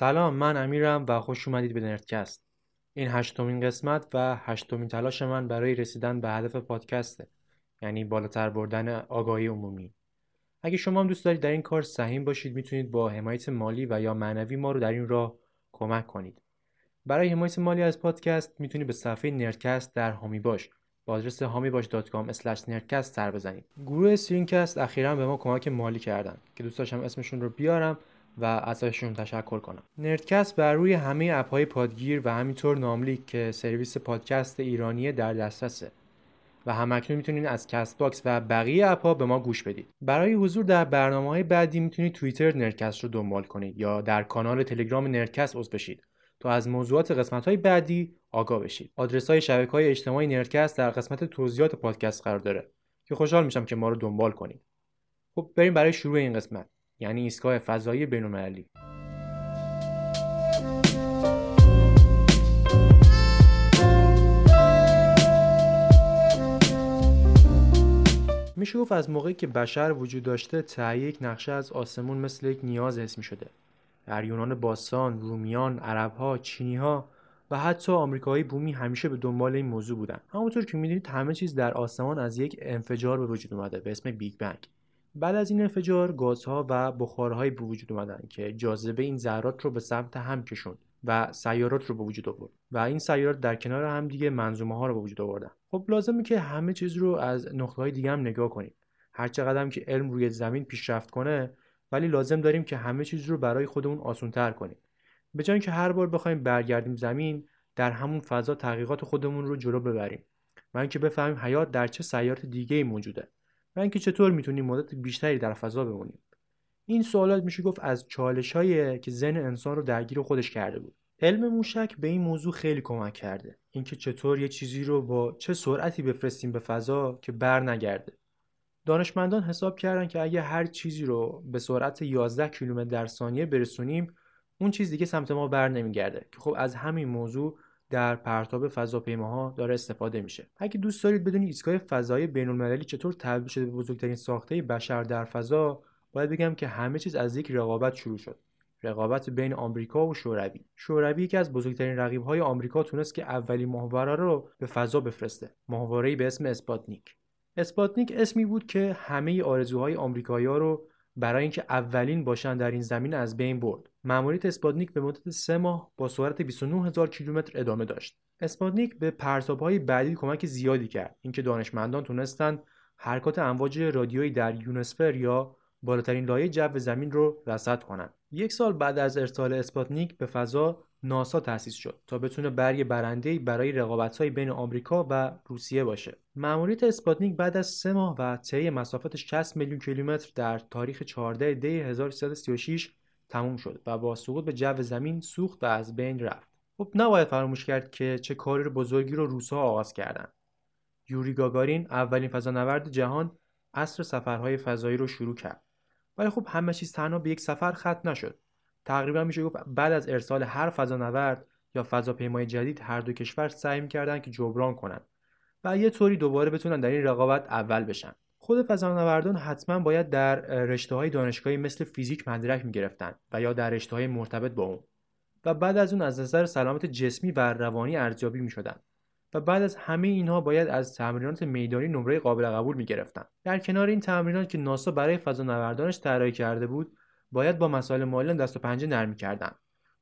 سلام من امیرم و خوش اومدید به نردکست. این هشتمین قسمت و هشتمین تلاش من برای رسیدن به هدف پادکسته یعنی بالاتر بردن آگاهی عمومی. اگه شما هم دوست دارید در این کار سهیم باشید می‌تونید با حمایت مالی و یا معنوی ما رو در این راه کمک کنید. برای حمایت مالی از پادکست می‌تونید به صفحه نردکست در هامی باش با آدرس hamibash.com nerdcast سر بزنید. گروه سرینکست اخیرا به ما کمک مالی کردن که دوست داشتم اسمشون رو بیارم و ازشون تشکر کنم. نردکست بر روی همه app های پادگیر و همینطور ناملیک که سرویس پادکست ایرانی در دسترسه. و همکنون می‌تونید از Castbox و بقیه app ها به ما گوش بدید. برای حضور در برنامه های بعدی می‌تونید توییتر نردکست رو دنبال کنید یا در کانال تلگرام نردکست عضو بشید تا از موضوعات قسمت های بعدی آگاه بشید. آدرس های شبکه های اجتماعی نردکست در قسمت توضیحات پادکست قرار داره که خوشحال میشم که ما رو دنبال کنید. خب بریم برای شروع این قسمت. یعنی ایستگاه فضایی بین‌المللی میشه گفت از موقعی که بشر وجود داشته تهیه یک نقشه از آسمون مثل یک نیاز حس شده. در یونان باستان، رومیان، عربها، چینیها و حتی آمریکایی بومی همیشه به دنبال این موضوع بودن. همونطور که می‌دونید همه چیز در آسمان از یک انفجار به وجود اومده به اسم بیگ بنگ. بعد از این انفجار گازها و بخارهایی به وجود اومدن که جاذبه این ذرات رو به سمت هم کشوند و سیارات رو به وجود آورد و این سیارات در کنار هم دیگه منظومه ها رو به وجود آوردن. خب لازمه که همه چیز رو از نقطه های دیگه هم نگاه کنیم. هر چقدر که علم روی زمین پیشرفت کنه ولی لازم داریم که همه چیز رو برای خودمون آسانتر کنیم. به جای اینکه هر بار بخوایم برگردیم زمین در همون فضا تحقیقات خودمون رو جلو ببریم. و اینکه بفهمیم حیات در چه سیارات دیگه ای موجوده. و اینکه چطور می‌تونیم مدت بیشتری در فضا بمونیم؟ این سوالات میشه گفت از چالشایی که ذهن انسان رو درگیر خودش کرده بود. علم موشک به این موضوع خیلی کمک کرده. اینکه چطور یه چیزی رو با چه سرعتی بفرستیم به فضا که بر نگرده. دانشمندان حساب کردن که اگه هر چیزی رو به سرعت 11 کیلومتر در ثانیه برسونیم اون چیز دیگه سمت ما بر نمیگرده. که خب از همین موضوع در پرتاب فضاپیماها داره استفاده میشه. اگه دوست دارید بدونید ایستگاه فضایی بین‌المللی چطور تبدیل شده به بزرگترین ساخته بشر در فضا باید بگم که همه چیز از یک رقابت شروع شد. رقابت بین آمریکا و شوروی. شوروی یکی از بزرگترین رقیب‌های آمریکا تونست که اولین ماهواره رو به فضا بفرسته. ماهواره‌ای به اسم اسپاتنیک. اسپاتنیک اسمی بود که همه آرزوهای آمریکایی‌ها رو برای اینکه اولین باشن در این زمینه از بین برد. مأموریت اسپاتنیک به مدت سه ماه با سرعت 29 هزار کیلومتر ادامه داشت. اسپاتنیک به پرتابهای بعدی کمک زیادی کرد. اینکه دانشمندان تونستند حرکات امواج رادیویی در یونوسفر یا بالاترین لایه جو زمین رو رصد کنند یک سال بعد از ارسال اسپاتنیک به فضا ناسا تأسیس شد تا بتونه برگ برنده‌ای برای رقابت‌های بین آمریکا و روسیه باشه. مأموریت اسپاتنیک بعد از سه ماه و طی مسافت 60 میلیون کیلومتر در تاریخ 14 دی 1336 تموم شد و با سقوط به جو زمین سوخت و از بین رفت. خب نباید فراموش کرد که چه کاری رو بزرگی رو روسا آغاز کردند. یوری گاگارین اولین فضانورد جهان عصر سفرهای فضایی رو شروع کرد. ولی خب همه چیز تنها به یک سفر ختم نشد. تقریبا میشه گفت بعد از ارسال هر فضانورد یا فضاپیمای جدید هر دو کشور سعی می‌کردن که جبران کنند و یه طوری دوباره بتونن در این رقابت اول بشن خود فضانوردان حتما باید در رشته های دانشگاهی مثل فیزیک مدرک می‌گرفتن و یا در رشته های مرتبط با اون و بعد از اون از نظر سلامت جسمی و روانی ارزیابی می‌شدن و بعد از همه اینها باید از تمرینات میدانی نمره قابل قبول می‌گرفتن در کنار این تمرینات که ناسا برای فضانوردانش طراحی کرده بود باید با مسائل مالی دست و پنجه نرم می‌کردن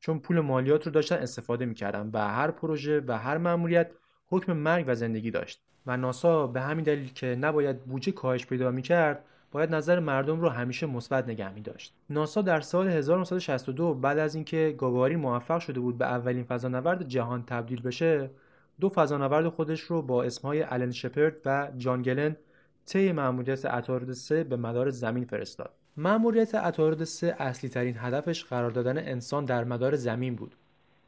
چون پول مالیات رو داشتن استفاده می‌کردن و هر پروژه و هر مأموریت حکم مرگ و زندگی داشت. و ناسا به همین دلیل که نباید بودجه کاهش پیدا می‌کرد باید نظر مردم رو همیشه مثبت نگه می داشت. ناسا در سال 1962 بعد از اینکه گاگارین موفق شده بود به اولین فضانورد جهان تبدیل بشه، دو فضانورد خودش رو با اسمهای آلن شپرد و جان گلن طی مأموریت عطارد 3 به مدار زمین فرستاد. مأموریت عطارد 3 اصلی ترین هدفش قرار دادن انسان در مدار زمین بود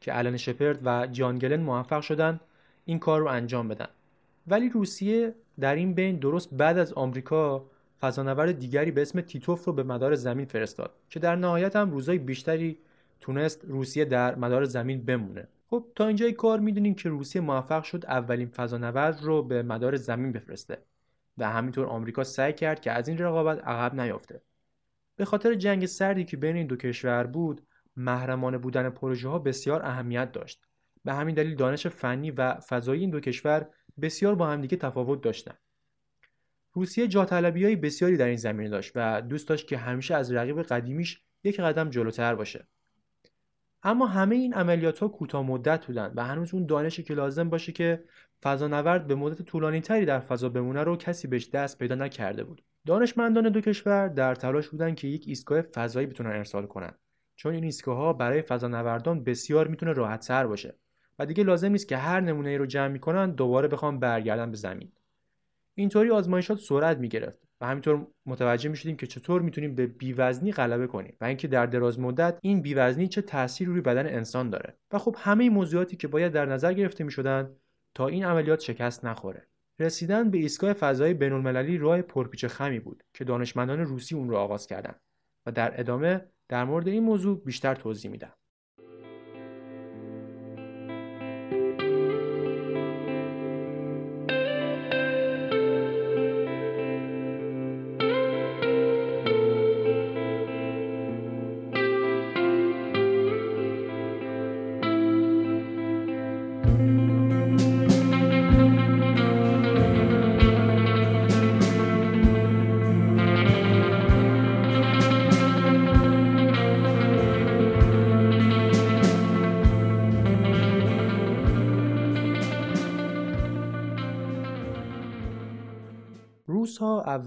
که آلن شپرد و جان گلن موفق شدن این کار رو انجام بدن. ولی روسیه در این بین درست بعد از آمریکا فضانورد دیگری به اسم تیتوف رو به مدار زمین فرستاد که در نهایت هم روزای بیشتری تونست روسیه در مدار زمین بمونه خب تا اینجای کار می‌دونیم که روسیه موفق شد اولین فضانورد رو به مدار زمین بفرسته و همینطور آمریکا سعی کرد که از این رقابت عقب نیافته. به خاطر جنگ سردی که بین این دو کشور بود محرمانه بودن پروژه ها بسیار اهمیت داشت. به همین دلیل دانش فنی و فضایی این دو کشور بسیار با همدیگه تفاوت داشتند روسیه جا های بسیاری در این زمینه داشت و دوست داشت که همیشه از رقیب قدیمیش یک قدم جلوتر باشه. اما همه این عملیات ها کوتاه مدت بودند و هنوز اون دانشی که لازم باشه که فضانورد به مدت طولانی تری در فضا بمونه رو کسی بهش دست پیدا نکرده بود. دانشمندان دو کشور در تلاش بودند که یک ایستگاه فضایی بتونن ارسال کنند چون این ایستگاه ها برای فضانوردان بسیار می‌تونه راحت تر باشه و دیگه لازم نیست که هر نمونه ای رو جمع می‌کنن دوباره بخوام برگردن به زمین. اینطوری آزمایشات سرعت می‌گرفت. و همینطور متوجه می‌شدیم که چطور می‌تونیم به بیوزنی غلبه کنیم و اینکه در دراز مدت این بیوزنی چه تأثیری روی بدن انسان داره. و خب همه موضوعاتی که باید در نظر گرفته می‌شدن تا این عملیات شکست نخوره. رسیدن به ایستگاه فضای بینالمللی راه پرپیچ خمی بود که دانشمندان روسی اون رو آغاز کردند و در ادامه در مورد این موضوع بیشتر توضیح میدم.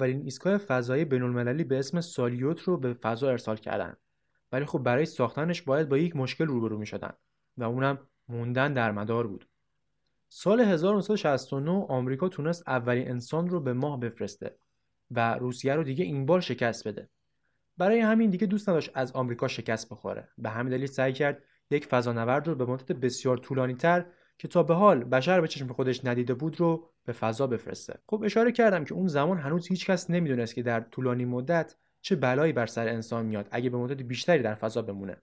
اولین ایستگاه فضایی بین‌المللی به اسم سالیوت رو به فضا ارسال کردن. ولی خب برای ساختنش باید با یک مشکل روبرو می‌شدن و اونم موندن در مدار بود. سال 1969 آمریکا تونست اولین انسان رو به ماه بفرسته و روسیه رو دیگه این بار شکست بده. برای همین دیگه دوست نداشت از آمریکا شکست بخوره. به همین دلیل سعی کرد یک فضانورد رو به مدت بسیار طولانی تر که تا به حال بشر به چشم خودش ندیده بود رو به فضا بفرسته. خب اشاره کردم که اون زمان هنوز هیچ کس نمی‌دونست که در طولانی مدت چه بلایی بر سر انسان میاد اگه به مدت بیشتری در فضا بمونه.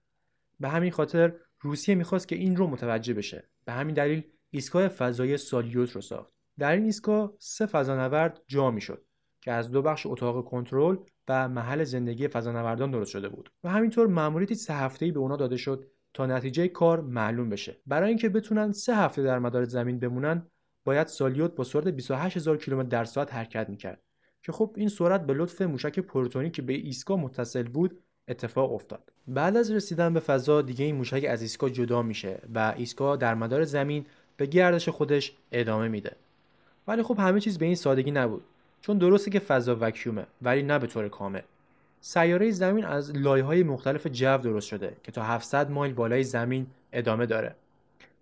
به همین خاطر روسیه می‌خواست که این رو متوجه بشه. به همین دلیل ایستگاه فضایی سالیوت رو ساخت. در این ایستگاه سه فضانورد جا می‌شد که از دو بخش اتاق کنترل و محل زندگی فضانوردان درست شده بود. و همینطور ماموریتی سه هفته‌ای به اونا داده شد تا نتیجه کار معلوم بشه. برای اینکه بتونن سه هفته در مدار زمین بمونن باید سالیوت با سرعت 28000 کیلومتر در ساعت حرکت می‌کرد. که خب این سرعت به لطف موشک پروتونی که به ایسکا متصل بود اتفاق افتاد. بعد از رسیدن به فضا دیگه این موشک از ایسکا جدا میشه و ایسکا در مدار زمین به گردش خودش ادامه میده. ولی خب همه چیز به این سادگی نبود. چون درسته که فضا وکیومه ولی نه به طور کامل. سیاره زمین از های مختلف جو درست شده که تا 700 مایل بالای زمین ادامه داره.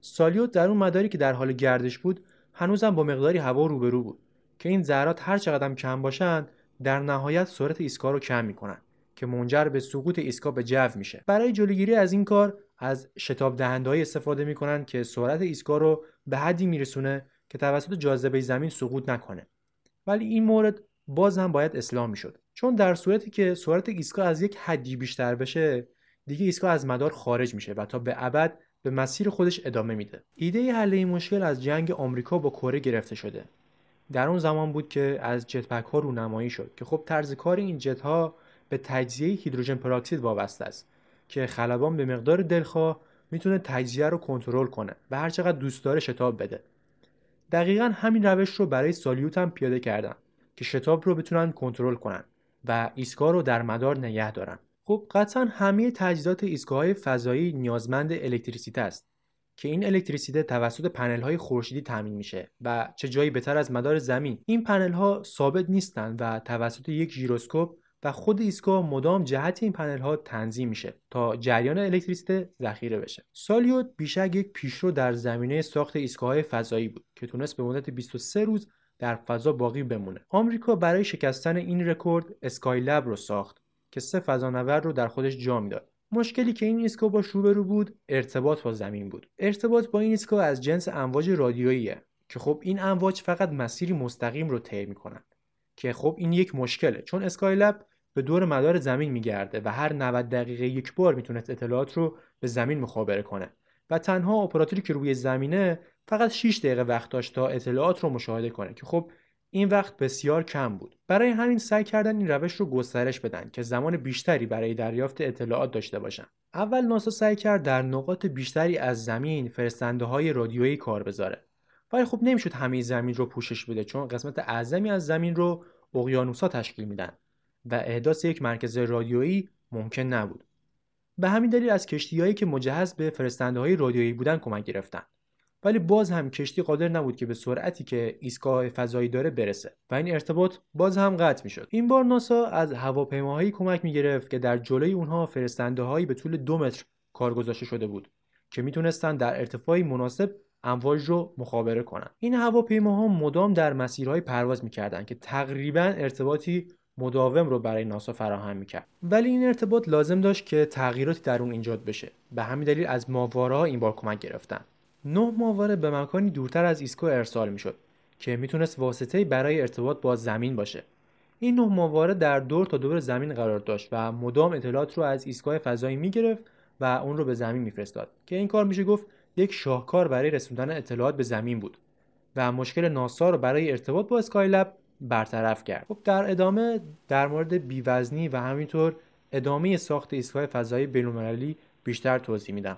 سالیوت در اون مداری که در حال گردش بود هنوزم با مقداری هوا روبرو بود که این ذرات هر چقدر کم باشند در نهایت سرعت ایستگاه رو کم می‌کنن که منجر به سقوط ایستگاه به جو میشه. برای جلوگیری از این کار از شتاب دهندهایی استفاده می‌کنن که سرعت ایستگاه رو به حدی میرسونه که توسط جاذبه زمین سقوط نکنه. ولی این مورد باز هم باید اصلاح می‌شد. چون در صورتی که سرعت ایستگاه از یک حدی بیشتر بشه دیگه ایستگاه از مدار خارج میشه و تا به ابد به مسیر خودش ادامه میده. ایده حل این مشکل از جنگ آمریکا با کره گرفته شده. در اون زمان بود که از جت ها رونمایی شد که خب طرز کار این جت ها به تجزیه هیدروژن پراکسید وابسته است که خلبان به مقدار دلخواه می‌تونه تجزیه رو کنترل کنه و هر چقدر دوست داره شتاب بده. دقیقا همین روش رو برای سالیوت هم پیاده کردن که شتاب رو بتونن کنترل کنن. و ایستگاه رو در مدار نگه دارن خب قطعا همه تجهیزات ایستگاه فضایی نیازمند الکتریسیته است که این الکتریسیته توسط پنل های خورشیدی تامین میشه و چه جایی بهتر از مدار زمین. این پنل ها ثابت نیستند و توسط یک ژیروسکوپ و خود ایستگاه مدام جهت این پنل ها تنظیم میشه تا جریان الکتریسیته ذخیره بشه. سالیوت بیشک یک پیشرو در زمینه ساخت ایستگاه های فضایی بود که تونست به مدت 23 روز در فضا باقی بمونه. آمریکا برای شکستن این رکورد اسکایلب رو ساخت که سه فضانورد رو در خودش جا می‌داد. مشکلی که این ایستگاه باش روبرو بود ارتباط با زمین بود. ارتباط با این ایستگاه از جنس امواج رادیوییه که خب این امواج فقط مسیری مستقیم رو طی می‌کنن که خب این یک مشکله. چون اسکایلب به دور مدار زمین میگرده و هر 90 دقیقه یک بار می‌تونست اطلاعات رو به زمین مخابره کنه و تنها اپراتوری که روی زمینه فقط 6 دقیقه وقت داشت تا اطلاعات رو مشاهده کنه که خب این وقت بسیار کم بود. برای همین سعی کردن این روش رو گسترش بدن که زمان بیشتری برای دریافت اطلاعات داشته باشن. اول ناسا سعی کرد در نقاط بیشتری از زمین فرستنده های رادیویی کار بذاره. ولی خب نمی‌شد همه زمین رو پوشش بده چون قسمت اعظمی از زمین رو اقیانوسها تشکیل میدن و احداث یک مرکز رادیویی ممکن نبود. به همین دلیل از کشتیهایی که مجهز به فرستنده های رادیویی بودن کمک گرفتن. ولی باز هم کشتی قادر نبود که به سرعتی که ایستگاه فضایی داره برسه و این ارتباط باز هم قطع می‌شد. این بار ناسا از هواپیماهایی کمک می‌گرفت که در جلوی اونها فرستنده هایی به طول دو متر کار گذاشته شده بود که می‌تونستن در ارتفاعی مناسب امواج رو مخابره کنند. این هواپیماها مدام در مسیرهایی پرواز می‌کردند که تقریبا ارتباطی مداوم رو برای ناسا فراهم می‌کرد. ولی این ارتباط لازم داشت که تغییراتی در اون ایجاد بشه. به همین دلیل از ماهواره این بار کمک گرفتن. نه ماهواره به مکانی دورتر از ایسکو ارسال می‌شد که می‌تونست واسطه برای ارتباط با زمین باشه. این نه ماهواره در دور تا دور زمین قرار داشت و مدام اطلاعات رو از ایستگاه فضایی می‌گرفت و اون رو به زمین میفرستاد که این کار میشه گفت یک شاهکار برای رسوندن اطلاعات به زمین بود و مشکل ناسا رو برای ارتباط با اسکایلب برطرف کرد. خب در ادامه در مورد بیوزنی و همینطور ادامه ساخت ایستگاه فضایی بین‌المللی بیشتر توضیح میدم.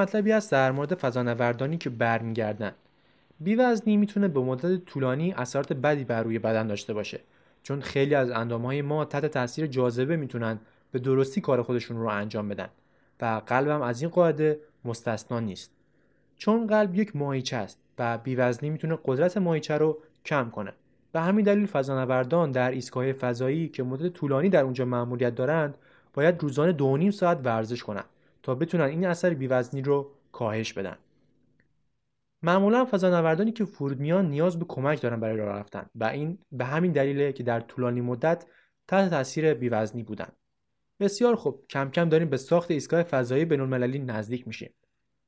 مطلبی هست در مورد فضانوردانی که برمیگردن. بیوزنی می‌تونه به مدت طولانی اثرات بدی بر روی بدن داشته باشه چون خیلی از اندامهای ما تحت تاثیر جاذبه می‌تونن به درستی کار خودشون رو انجام بدن و قلبم از این قاعده مستثنا نیست. چون قلب یک ماهیچه است و بیوزنی می‌تونه قدرت ماهیچه رو کم کنه. به همین دلیل فضانوردان در ایستگاه فضایی که مدت طولانی در اونجا مأموریت دارند باید روزانه دو ساعت ورزش کنند. تا بتونن این اثر بیوزنی رو کاهش بدن. معمولا فضانوردانی که فرود میان نیاز به کمک دارن برای راه رفتن و این به همین دلیله که در طولانی مدت تحت تاثیر بیوزنی بودن. بسیار خوب کم کم داریم به ساخت ایستگاه فضایی بین‌المللی نزدیک میشیم.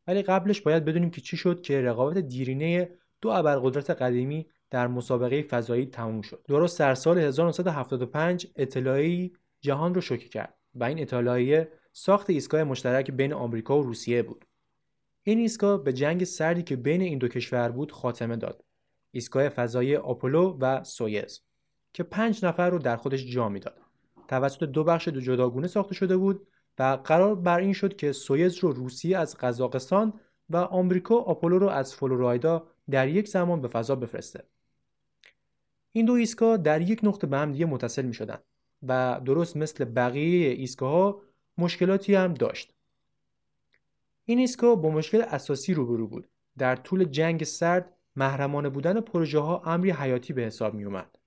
ولی قبلش باید بدونیم که چی شد که رقابت دیرینه دو ابرقدرت قدیمی در مسابقه فضایی تموم شد. درست در سال 1975 اطلاعی جهان رو شوکه کرد و این اطلاعیه ساخت ایستگاه مشترک بین آمریکا و روسیه بود. این ایستگاه به جنگ سردی که بین این دو کشور بود خاتمه داد. ایستگاه فضایی آپولو و سایوز که پنج نفر رو در خودش جا می‌داد. توسط دو بخش دو جداگونه ساخته شده بود و قرار بر این شد که سایوز رو روسیه از قزاقستان و آمریکا آپولو رو از فلورایدا در یک زمان به فضا بفرسته. این دو ایستگاه در یک نقطه به هم دیگه متصل می شدن و درست مثل بقیه ایستگاه مشکلاتی هم داشت. این ایستگاه با مشکل اساسی روبرو بود. در طول جنگ سرد محرمانه بودن پروژه ها امری حیاتی به حساب می اومد.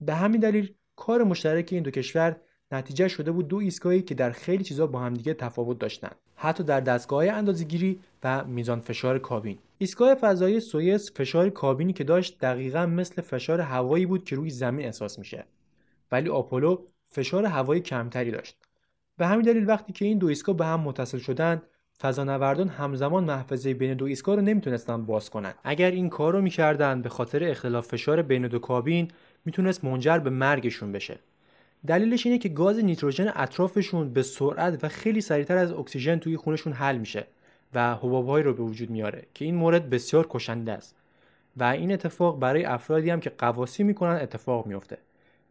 به همین دلیل کار مشترک این دو کشور نتیجه شده بود دو ایستگاهی که در خیلی چیزا با همدیگه تفاوت داشتند حتی در دستگاه اندازه‌گیری و میزان فشار کابین ایستگاه فضایی سویس فشار کابینی که داشت دقیقا مثل فشار هوایی بود که روی زمین احساس میشه ولی آپولو فشار هوایی کمتری داشت به همین دلیل وقتی که این دو ایستگاه به هم متصل شدن فضانوردان همزمان محفظه بین دو ایستگاه رو نمی‌تونستن باز کنن. اگر این کار رو می‌کردن به خاطر اختلاف فشار بین دو کابین می‌تونست منجر به مرگشون بشه. دلیلش اینه که گاز نیتروژن اطرافشون به سرعت و خیلی سریعتر از اکسیژن توی خونشون حل میشه و حبابهایی رو به وجود میاره که این مورد بسیار کشنده است. و این اتفاق برای افرادی هم که قواسی می‌کنن اتفاق میفته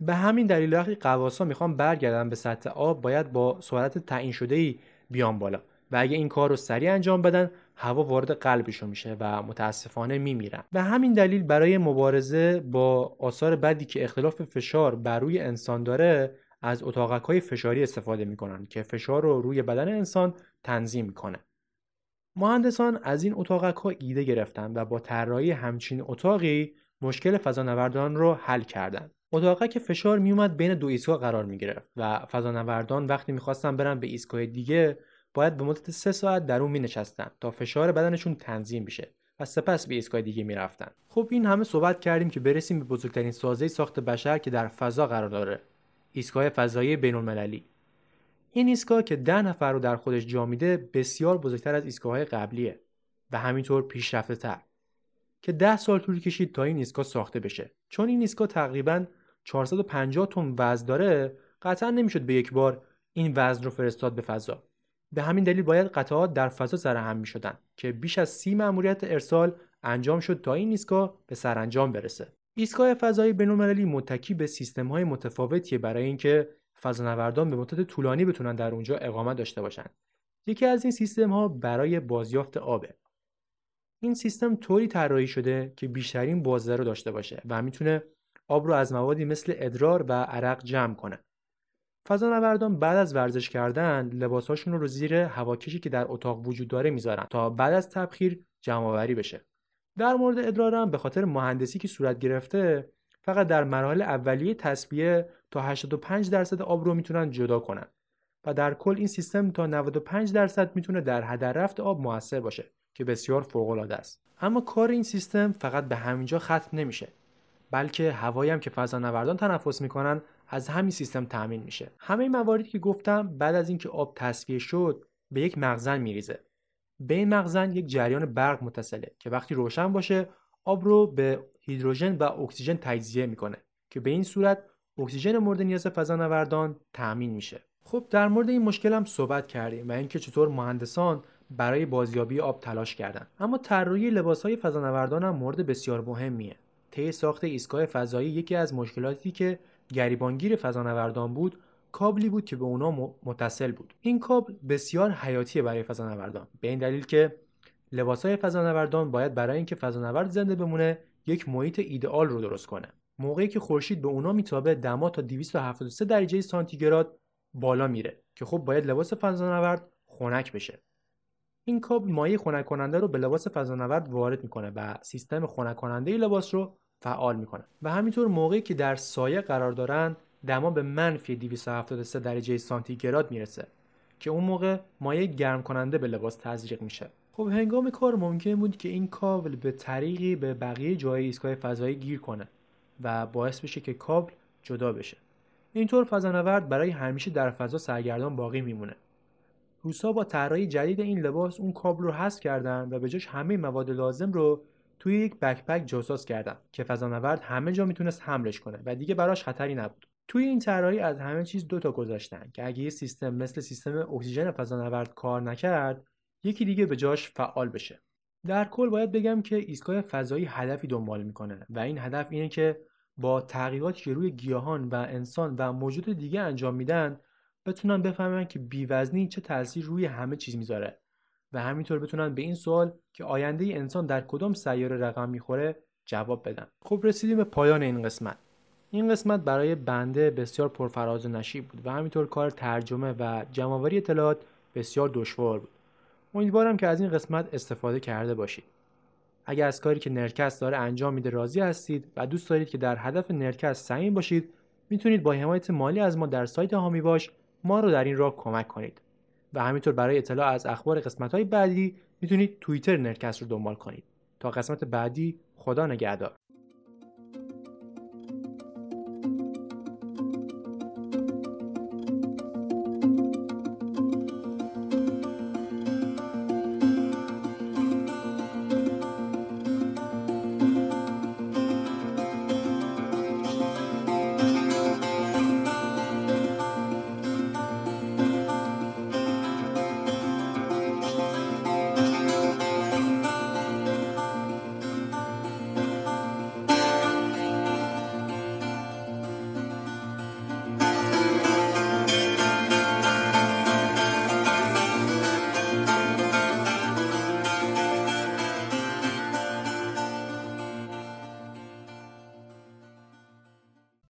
به همین دلیل وقتی قواسا می‌خوان برگردن به سطح آب باید با سرعت تعیین شده ای بیان بالا. و اگه این کار رو سریع انجام بدن هوا وارد قلبشون میشه و متاسفانه میمیرن. به همین دلیل برای مبارزه با آثار بدی که اختلاف فشار بر روی انسان داره از اتاقک های فشاری استفاده می‌کنن که فشار رو روی بدن انسان تنظیم می‌کنه. مهندسان از این اتاقک ها ایده گرفتن و با طراحی همچین اتاقی مشکل فضانوردان رو حل کردند. اتاقک فشار میومد بین دو ایستگاه قرار می گرفت و فضانوردان وقتی می‌خواستن برن به ایستگاه دیگه باید به مدت سه ساعت در اون می نشستن تا فشار بدنشون تنظیم بشه و سپس به ایستگاه دیگه می‌رفتن. خب این همه صحبت کردیم که برسیم به بزرگترین سازه ساخت بشر که در فضا قرار داره ایستگاه فضایی بین المللی این ایستگاه که ده نفر رو در خودش جا میده بسیار بزرگتر از ایستگاه قبلیه و همینطور پیشرفته تر که ده سال طول کشید تا این ایستگاه ساخته بشه. چون این ایستگاه تقریبا 450 تن وزن داره قطعا نمی‌شد به یک بار این وزن رو فرستاد به فضا. به همین دلیل باید قطعات در فضا سر هم می شدن که بیش از سی مأموریت ارسال انجام شد تا این ایستگاه به سرانجام برسه. ایستگاه فضایی بین‌المللی متکی به سیستم‌های متفاوتیه برای اینکه فضانوردان به مدت طولانی بتونن در اونجا اقامت داشته باشن. یکی از این سیستم ها برای بازیافت آبه. این سیستم طوری طراحی شده که بیشترین بازده رو داشته باشه و می‌تونه آب رو از موادی مثل ادرار و عرق جمع کنه فضانوردان بعد از ورزش کردن لباساشون رو زیر هواکشی که در اتاق وجود داره می‌ذارن تا بعد از تبخیر جمع آوری بشه. در مورد ادرارم به خاطر مهندسی که صورت گرفته فقط در مراحل اولیه تصفیه تا 85 درصد آب رو می‌تونن جدا کنن و در کل این سیستم تا 95 درصد می‌تونه در هدر رفت آب موثر باشه که بسیار فوق العاده است. اما کار این سیستم فقط به همینجا ختم نمیشه. بلکه هوایی هم که فضانوردان تنفس می‌کنن از همین سیستم تامین میشه. همه مواردی که گفتم بعد از اینکه آب تصفیه شد به یک مخزن میریزه. به این مخزن یک جریان برق متصله که وقتی روشن باشه آب رو به هیدروژن و اکسیژن تجزیه می‌کنه که به این صورت اکسیژن مورد نیاز فضانوردان تأمین میشه. خب در مورد این مشکل هم صحبت کردیم و اینکه چطور مهندسان برای بازیابی آب تلاش کردن. اما طراحی لباسهای فضانوردان هم مورد بسیار مهمیه. طی ساخت ایستگاه فضایی یکی از مشکلاتی که گریبانگیر فضانوردان بود کابلی بود که به اونا متصل بود. این کابل بسیار حیاتیه برای فضانوردان. به این دلیل که لباسهای فضانوردان باید برای اینکه فضانورد زنده بمونه یک محیط ایدئال رو درست کنه. موقعی که خورشید به اونا میتابه دما تا 273 درجه سانتیگراد بالا میره که خب باید لباس فضانورد خنک بشه. این کابل مایع خنک کننده رو به لباس فضانورد وارد می‌کنه و سیستم خنک کننده لباس رو فعال می‌کنه. و همینطور موقعی که در سایه قرار دارن دما به منفی 273 درجه سانتیگراد می‌رسه که اون موقع مایع گرم کننده به لباس تزریق میشه. خب هنگام کار ممکن بود که این کابل به طریقی به بقیه جای ایستگاه فضایی گیر کنه و باعث بشه که کابل جدا بشه. اینطور فضانورد برای همیشه در فضا سرگردان باقی میمونه. روسا با طراحی جدید این لباس اون کابل رو حذف کردن و به جاش همه مواد لازم رو توی یک بکپک جاساز کردن که فضانورد همه جا می‌تونست حملش کنه و دیگه براش خطری نبود. توی این طراحی از همه چیز دو تا گذاشتن که اگه یه سیستم مثل سیستم اکسیژن فضانورد کار نکرد یکی دیگه به جاش فعال بشه. در کل باید بگم که ایستگاه فضایی هدفی دنبال می‌کنه و این هدف اینه که با تغییراتی که روی گیاهان و انسان و موجود دیگه انجام میدن بتونن بفهمن که بیوزنی چه تاثیر روی همه چیز می‌ذاره. و همینطور بتونن به این سوال که آینده انسان در کدام سیاره رقم می‌خوره جواب بدن. خب رسیدیم به پایان این قسمت. این قسمت برای بنده بسیار پرفراز و نشیب بود و همینطور کار ترجمه و جمعآوری اطلاعات بسیار دشوار بود. امیدوارم که از این قسمت استفاده کرده باشید. اگر از کاری که نرکست داره انجام میده راضی هستید و دوست دارید که در هدف نرکست سعیم باشید می‌تونید با حمایت مالی از ما در سایت هامی باش ما رو در این راه کمک کنید. و همینطور برای اطلاع از اخبار قسمت های بعدی می‌تونید توییتر نرکست رو دنبال کنید. تا قسمت بعدی خدا نگهدار.